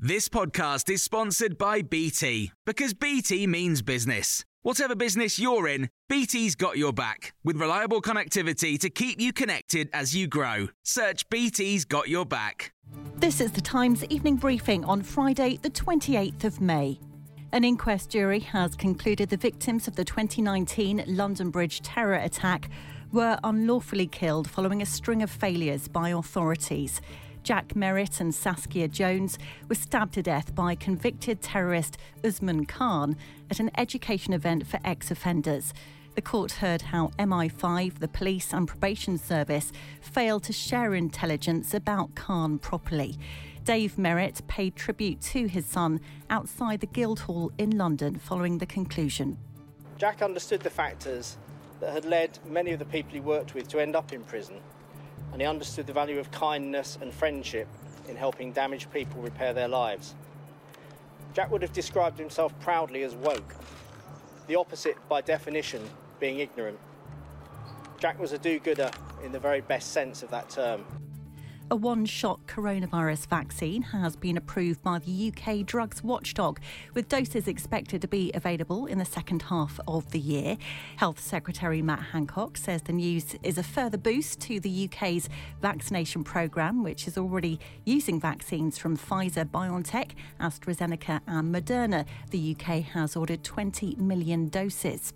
This podcast is sponsored by BT because BT means business. Whatever business you're in, BT's got your back with reliable connectivity to keep you connected as you grow. Search BT's got your back. This is the Times evening briefing on Friday, the 28th of May. An inquest jury has concluded the victims of the 2019 London Bridge terror attack were unlawfully killed following a string of failures by authorities. Jack Merritt and Saskia Jones were stabbed to death by convicted terrorist Usman Khan at an education event for ex offenders. The court heard how MI5, the police and probation service, failed to share intelligence about Khan properly. Dave Merritt paid tribute to his son outside the Guildhall in London following the conclusion. Jack understood the factors that had led many of the people he worked with to end up in prison and he understood the value of kindness and friendship in helping damaged people repair their lives. Jack would have described himself proudly as woke, the opposite, by definition, being ignorant. Jack was a do gooder in the very best sense of that term. A one shot coronavirus vaccine has been approved by the UK drugs watchdog, with doses expected to be available in the second half of the year. Health Secretary Matt Hancock says the news is a further boost to the UK's vaccination programme, which is already using vaccines from Pfizer, BioNTech, AstraZeneca, and Moderna. The UK has ordered 20 million doses.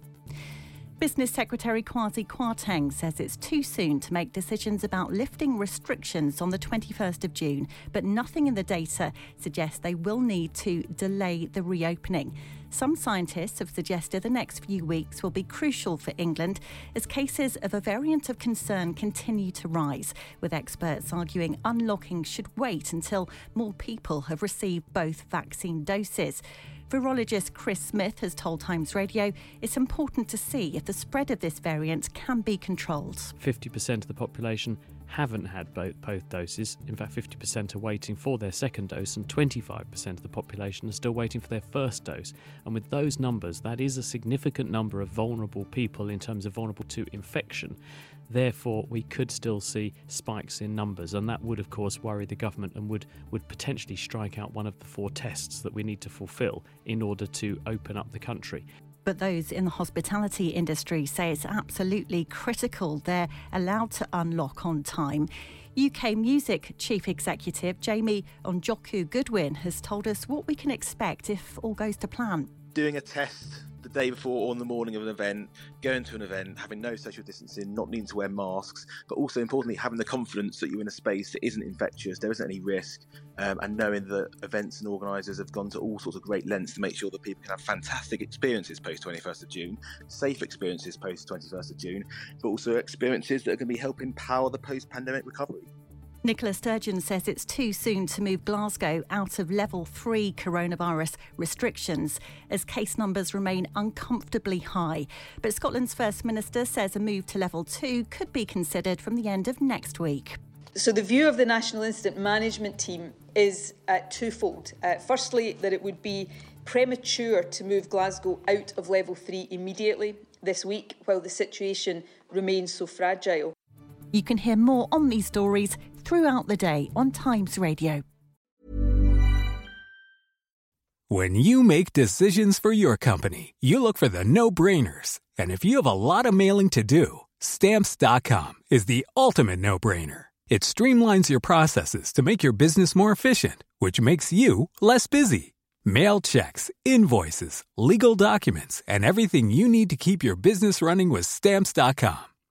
Business Secretary Kwasi Kwarteng says it's too soon to make decisions about lifting restrictions on the 21st of June, but nothing in the data suggests they will need to delay the reopening. Some scientists have suggested the next few weeks will be crucial for England as cases of a variant of concern continue to rise, with experts arguing unlocking should wait until more people have received both vaccine doses. Virologist Chris Smith has told Times Radio it's important to see if the spread of this variant can be controlled. 50% of the population haven't had both, both doses. In fact, 50% are waiting for their second dose, and 25% of the population are still waiting for their first dose. And with those numbers, that is a significant number of vulnerable people in terms of vulnerable to infection. Therefore, we could still see spikes in numbers, and that would, of course, worry the government and would, would potentially strike out one of the four tests that we need to fulfil in order to open up the country. But those in the hospitality industry say it's absolutely critical they're allowed to unlock on time. UK Music Chief Executive Jamie Njoku Goodwin has told us what we can expect if all goes to plan. Doing a test day before or on the morning of an event, going to an event, having no social distancing, not needing to wear masks, but also importantly, having the confidence that you're in a space that isn't infectious, there isn't any risk, um, and knowing that events and organisers have gone to all sorts of great lengths to make sure that people can have fantastic experiences post 21st of June, safe experiences post 21st of June, but also experiences that are going to be helping power the post pandemic recovery. Nicola Sturgeon says it's too soon to move Glasgow out of level three coronavirus restrictions as case numbers remain uncomfortably high. But Scotland's First Minister says a move to level two could be considered from the end of next week. So, the view of the National Incident Management Team is uh, twofold. Uh, firstly, that it would be premature to move Glasgow out of level three immediately this week while the situation remains so fragile. You can hear more on these stories throughout the day on Times Radio. When you make decisions for your company, you look for the no brainers. And if you have a lot of mailing to do, stamps.com is the ultimate no brainer. It streamlines your processes to make your business more efficient, which makes you less busy. Mail checks, invoices, legal documents, and everything you need to keep your business running with stamps.com.